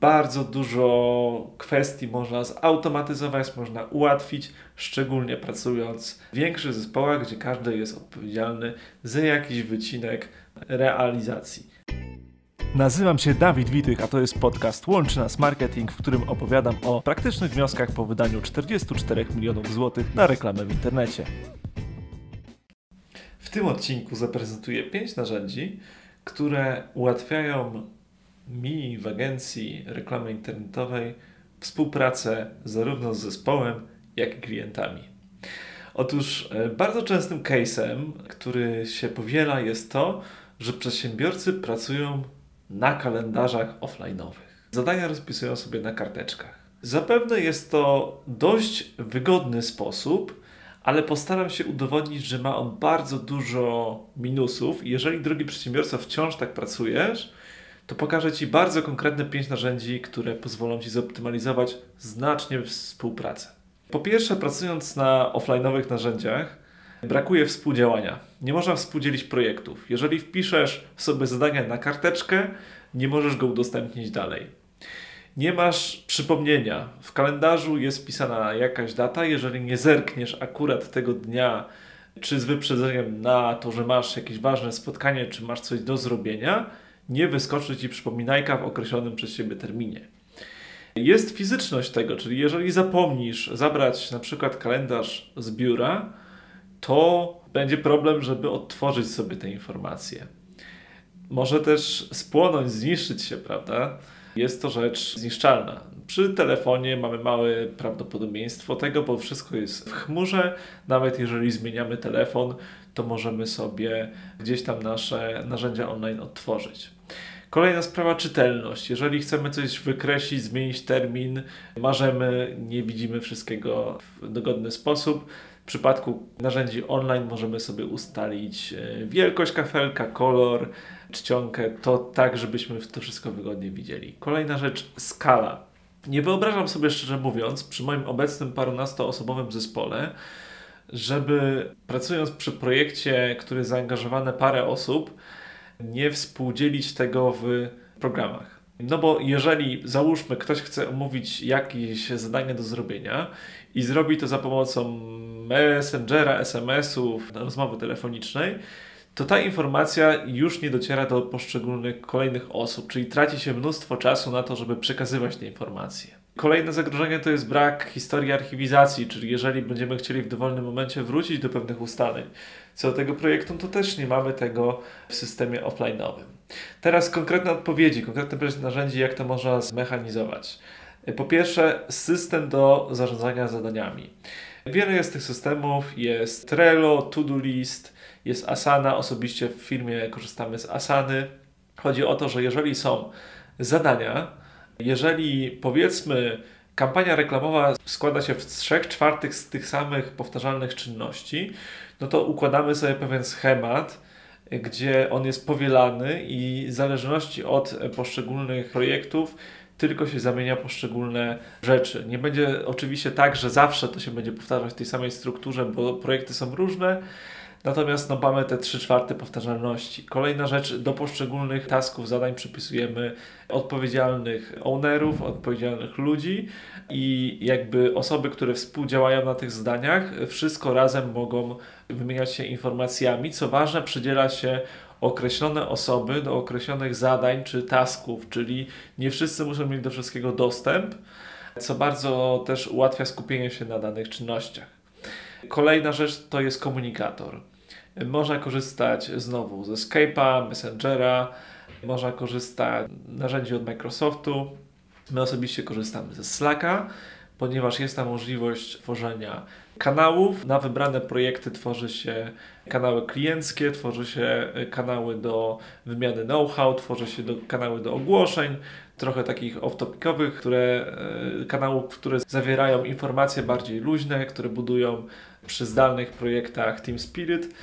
Bardzo dużo kwestii można zautomatyzować, można ułatwić, szczególnie pracując w większych zespołach, gdzie każdy jest odpowiedzialny za jakiś wycinek realizacji. Nazywam się Dawid Witych, a to jest podcast Łączy Nas Marketing, w którym opowiadam o praktycznych wnioskach po wydaniu 44 milionów złotych na reklamę w internecie. W tym odcinku zaprezentuję 5 narzędzi, które ułatwiają mi w agencji reklamy internetowej współpracę zarówno z zespołem, jak i klientami. Otóż e, bardzo częstym case'em, który się powiela, jest to, że przedsiębiorcy pracują na kalendarzach offline'owych. Zadania rozpisują sobie na karteczkach. Zapewne jest to dość wygodny sposób, ale postaram się udowodnić, że ma on bardzo dużo minusów. Jeżeli, drogi przedsiębiorca, wciąż tak pracujesz, to pokażę Ci bardzo konkretne pięć narzędzi, które pozwolą Ci zoptymalizować znacznie współpracę. Po pierwsze, pracując na offline'owych narzędziach, brakuje współdziałania. Nie można współdzielić projektów. Jeżeli wpiszesz sobie zadania na karteczkę, nie możesz go udostępnić dalej. Nie masz przypomnienia. W kalendarzu jest wpisana jakaś data. Jeżeli nie zerkniesz akurat tego dnia, czy z wyprzedzeniem na to, że masz jakieś ważne spotkanie, czy masz coś do zrobienia, nie wyskoczy Ci przypominajka w określonym przez siebie terminie. Jest fizyczność tego, czyli jeżeli zapomnisz zabrać na przykład kalendarz z biura, to będzie problem, żeby odtworzyć sobie te informacje. Może też spłonąć, zniszczyć się, prawda? Jest to rzecz zniszczalna. Przy telefonie mamy małe prawdopodobieństwo tego, bo wszystko jest w chmurze. Nawet jeżeli zmieniamy telefon, to możemy sobie gdzieś tam nasze narzędzia online odtworzyć. Kolejna sprawa czytelność. Jeżeli chcemy coś wykreślić, zmienić termin, marzemy, nie widzimy wszystkiego w dogodny sposób. W przypadku narzędzi online możemy sobie ustalić e, wielkość kafelka, kolor, czcionkę, to tak, żebyśmy to wszystko wygodnie widzieli. Kolejna rzecz, skala. Nie wyobrażam sobie, szczerze mówiąc, przy moim obecnym parunastoosobowym zespole, żeby pracując przy projekcie, który zaangażowane parę osób, nie współdzielić tego w programach. No bo jeżeli załóżmy, ktoś chce omówić jakieś zadanie do zrobienia i zrobi to za pomocą Messengera, SMS-ów, rozmowy telefonicznej, to ta informacja już nie dociera do poszczególnych kolejnych osób, czyli traci się mnóstwo czasu na to, żeby przekazywać te informacje. Kolejne zagrożenie to jest brak historii archiwizacji, czyli jeżeli będziemy chcieli w dowolnym momencie wrócić do pewnych ustaleń co do tego projektu, to też nie mamy tego w systemie offline'owym. Teraz konkretne odpowiedzi, konkretne narzędzie, jak to można zmechanizować. Po pierwsze, system do zarządzania zadaniami. Wiele jest tych systemów, jest Trello, To-Do List, jest Asana. Osobiście w firmie korzystamy z Asany. Chodzi o to, że jeżeli są zadania, jeżeli powiedzmy kampania reklamowa składa się w 3 czwartych z tych samych powtarzalnych czynności, no to układamy sobie pewien schemat, gdzie on jest powielany i w zależności od poszczególnych projektów tylko się zamienia poszczególne rzeczy. Nie będzie oczywiście tak, że zawsze to się będzie powtarzać w tej samej strukturze, bo projekty są różne, Natomiast no, mamy te 3 czwarte powtarzalności. Kolejna rzecz, do poszczególnych tasków, zadań przypisujemy odpowiedzialnych ownerów, odpowiedzialnych ludzi i jakby osoby, które współdziałają na tych zdaniach, wszystko razem mogą wymieniać się informacjami. Co ważne, przydziela się określone osoby do określonych zadań czy tasków, czyli nie wszyscy muszą mieć do wszystkiego dostęp, co bardzo też ułatwia skupienie się na danych czynnościach. Kolejna rzecz to jest komunikator. Można korzystać znowu ze Skype'a, Messengera, można korzystać z narzędzi od Microsoftu. My osobiście korzystamy ze Slacka, ponieważ jest tam możliwość tworzenia kanałów. Na wybrane projekty tworzy się kanały klienckie, tworzy się kanały do wymiany know-how, tworzy się do, kanały do ogłoszeń, trochę takich off-topicowych, które, e, kanałów, które zawierają informacje bardziej luźne, które budują przy zdalnych projektach Team Spirit.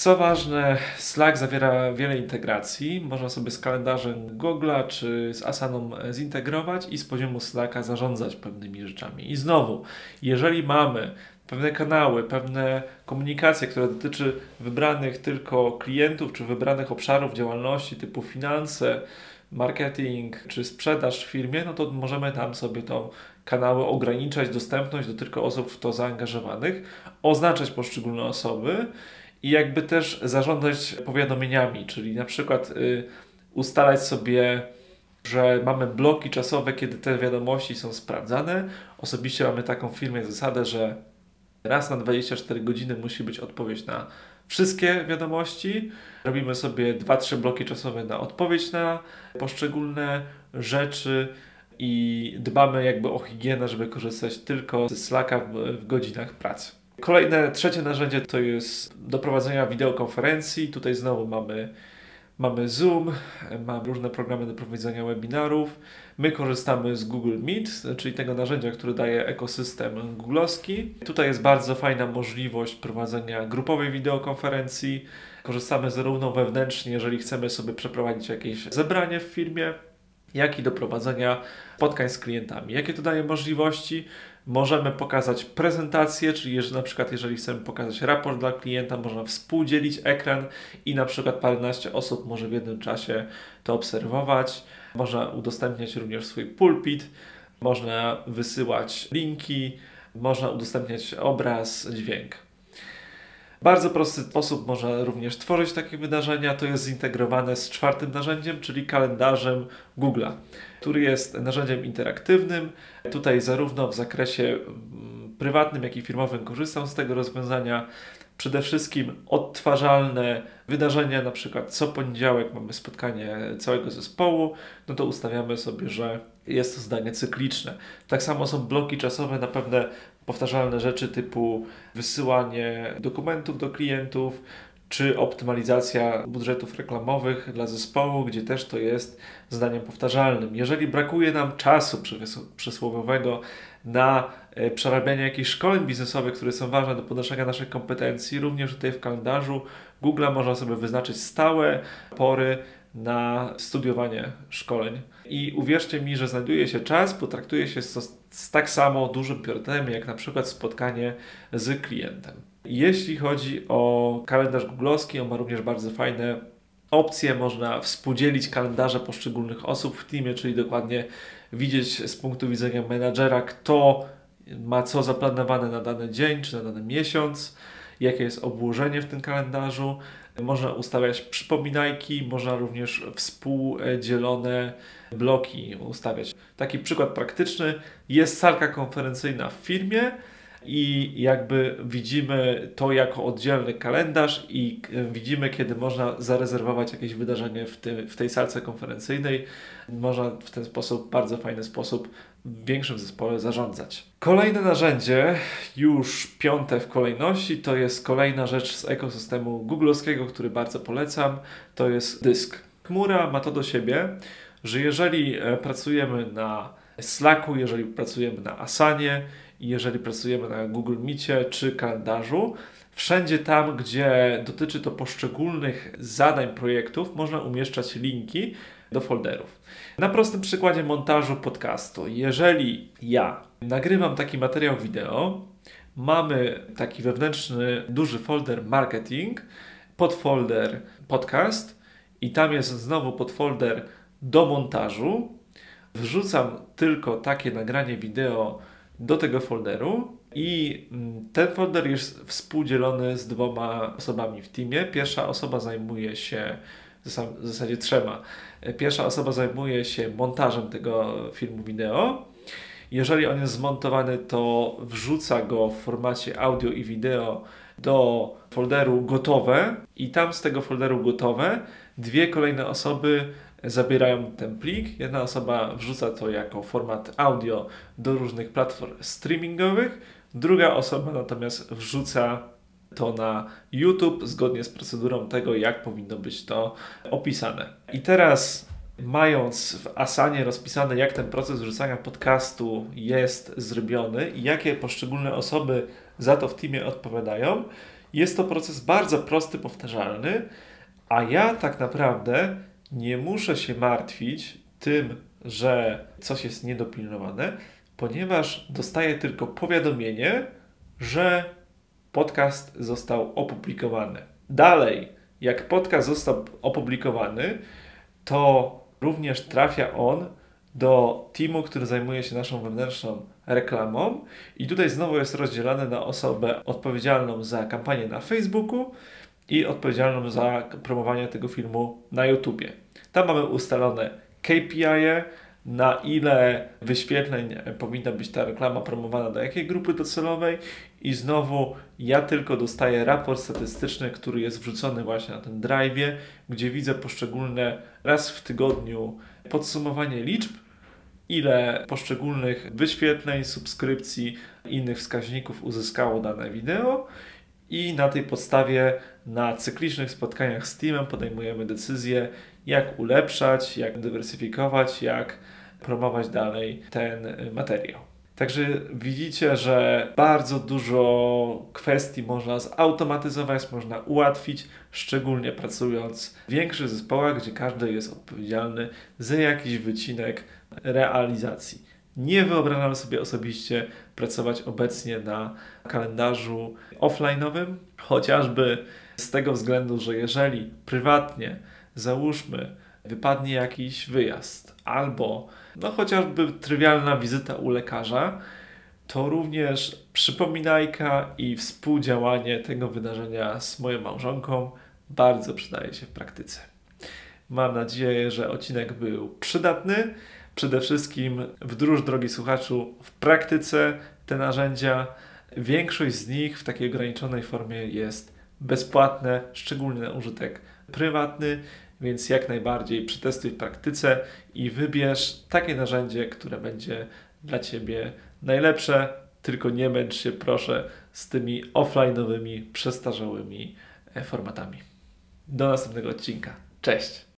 Co ważne, Slack zawiera wiele integracji. Można sobie z kalendarzem Google'a czy z Asaną zintegrować i z poziomu Slacka zarządzać pewnymi rzeczami. I znowu, jeżeli mamy pewne kanały, pewne komunikacje, które dotyczy wybranych tylko klientów czy wybranych obszarów działalności typu finanse, marketing czy sprzedaż w firmie, no to możemy tam sobie tą kanały ograniczać dostępność do tylko osób w to zaangażowanych, oznaczać poszczególne osoby i jakby też zarządzać powiadomieniami, czyli na przykład y, ustalać sobie, że mamy bloki czasowe, kiedy te wiadomości są sprawdzane. Osobiście mamy taką w firmie zasadę, że raz na 24 godziny musi być odpowiedź na wszystkie wiadomości. Robimy sobie 2-3 bloki czasowe na odpowiedź na poszczególne rzeczy i dbamy jakby o higienę, żeby korzystać tylko ze Slacka w, w godzinach pracy. Kolejne, trzecie narzędzie to jest do prowadzenia wideokonferencji. Tutaj znowu mamy, mamy Zoom, mamy różne programy do prowadzenia webinarów. My korzystamy z Google Meet, czyli tego narzędzia, które daje ekosystem googlowski. Tutaj jest bardzo fajna możliwość prowadzenia grupowej wideokonferencji. Korzystamy zarówno wewnętrznie, jeżeli chcemy sobie przeprowadzić jakieś zebranie w firmie, jak i do prowadzenia spotkań z klientami. Jakie to daje możliwości? Możemy pokazać prezentację, czyli jeżeli, na przykład jeżeli chcemy pokazać raport dla klienta, można współdzielić ekran i na przykład paręnaście osób może w jednym czasie to obserwować. Można udostępniać również swój pulpit, można wysyłać linki, można udostępniać obraz, dźwięk. Bardzo prosty sposób można również tworzyć takie wydarzenia. To jest zintegrowane z czwartym narzędziem, czyli kalendarzem Google'a, który jest narzędziem interaktywnym. Tutaj zarówno w zakresie mm, prywatnym, jak i firmowym korzystam z tego rozwiązania. Przede wszystkim odtwarzalne wydarzenia, na przykład co poniedziałek mamy spotkanie całego zespołu, no to ustawiamy sobie, że jest to zdanie cykliczne. Tak samo są bloki czasowe na pewne powtarzalne rzeczy typu wysyłanie dokumentów do klientów, czy optymalizacja budżetów reklamowych dla zespołu, gdzie też to jest zdaniem powtarzalnym. Jeżeli brakuje nam czasu przysłowiowego na e, przerabianie jakichś szkoleń biznesowych, które są ważne do podnoszenia naszych kompetencji, również tutaj w kalendarzu Google można sobie wyznaczyć stałe pory na studiowanie szkoleń. I uwierzcie mi, że znajduje się czas, bo traktuje się z tak samo dużym priorytetem, jak na przykład spotkanie z klientem. Jeśli chodzi o kalendarz googlowski, on ma również bardzo fajne opcje. Można współdzielić kalendarze poszczególnych osób w teamie, czyli dokładnie widzieć z punktu widzenia menadżera, kto ma co zaplanowane na dany dzień czy na dany miesiąc, jakie jest obłożenie w tym kalendarzu. Można ustawiać przypominajki, można również współdzielone bloki ustawiać. Taki przykład praktyczny. Jest salka konferencyjna w firmie i jakby widzimy to jako oddzielny kalendarz i widzimy, kiedy można zarezerwować jakieś wydarzenie w, tym, w tej salce konferencyjnej. Można w ten sposób, bardzo fajny sposób w większym zespole zarządzać. Kolejne narzędzie, już piąte w kolejności, to jest kolejna rzecz z ekosystemu googlowskiego, który bardzo polecam, to jest dysk. Chmura ma to do siebie, że jeżeli e, pracujemy na Slacku, jeżeli pracujemy na Asanie, jeżeli pracujemy na Google Meetie czy kalendarzu, wszędzie tam, gdzie dotyczy to poszczególnych zadań projektów, można umieszczać linki do folderów. Na prostym przykładzie montażu podcastu. Jeżeli ja nagrywam taki materiał wideo, mamy taki wewnętrzny duży folder marketing, podfolder podcast i tam jest znowu podfolder do montażu. Wrzucam tylko takie nagranie wideo do tego folderu i mm, ten folder jest współdzielony z dwoma osobami w teamie. Pierwsza osoba zajmuje się, w zasadzie trzema. Pierwsza osoba zajmuje się montażem tego filmu wideo. Jeżeli on jest zmontowany, to wrzuca go w formacie audio i wideo do folderu gotowe i tam z tego folderu gotowe dwie kolejne osoby zabierają ten plik. Jedna osoba wrzuca to jako format audio do różnych platform streamingowych, druga osoba natomiast wrzuca to na YouTube zgodnie z procedurą tego, jak powinno być to opisane. I teraz mając w Asanie rozpisane, jak ten proces wrzucania podcastu jest zrobiony i jakie poszczególne osoby za to w teamie odpowiadają, jest to proces bardzo prosty, powtarzalny, a ja tak naprawdę nie muszę się martwić tym, że coś jest niedopilnowane, ponieważ dostaję tylko powiadomienie, że podcast został opublikowany. Dalej, jak podcast został opublikowany, to również trafia on do teamu, który zajmuje się naszą wewnętrzną reklamą. I tutaj znowu jest rozdzielany na osobę odpowiedzialną za kampanię na Facebooku i odpowiedzialną za promowanie tego filmu na YouTubie. Tam mamy ustalone KPI, na ile wyświetleń powinna być ta reklama promowana do jakiej grupy docelowej i znowu ja tylko dostaję raport statystyczny, który jest wrzucony właśnie na ten drive, gdzie widzę poszczególne raz w tygodniu podsumowanie liczb, ile poszczególnych wyświetleń, subskrypcji, innych wskaźników uzyskało dane wideo i na tej podstawie na cyklicznych spotkaniach z teamem podejmujemy decyzję, jak ulepszać, jak dywersyfikować, jak promować dalej ten materiał. Także widzicie, że bardzo dużo kwestii można zautomatyzować, można ułatwić, szczególnie pracując w większych zespołach, gdzie każdy jest odpowiedzialny za jakiś wycinek realizacji. Nie wyobrażam sobie osobiście pracować obecnie na kalendarzu offline'owym, chociażby z tego względu, że jeżeli prywatnie załóżmy wypadnie jakiś wyjazd albo no chociażby trywialna wizyta u lekarza, to również przypominajka i współdziałanie tego wydarzenia z moją małżonką bardzo przydaje się w praktyce. Mam nadzieję, że odcinek był przydatny. Przede wszystkim wdróż, drogi słuchaczu, w praktyce te narzędzia. Większość z nich w takiej ograniczonej formie jest bezpłatne, szczególnie na użytek prywatny, więc jak najbardziej przetestuj w praktyce i wybierz takie narzędzie, które będzie dla Ciebie najlepsze, tylko nie męcz się proszę z tymi offline'owymi, przestarzałymi e, formatami. Do następnego odcinka. Cześć!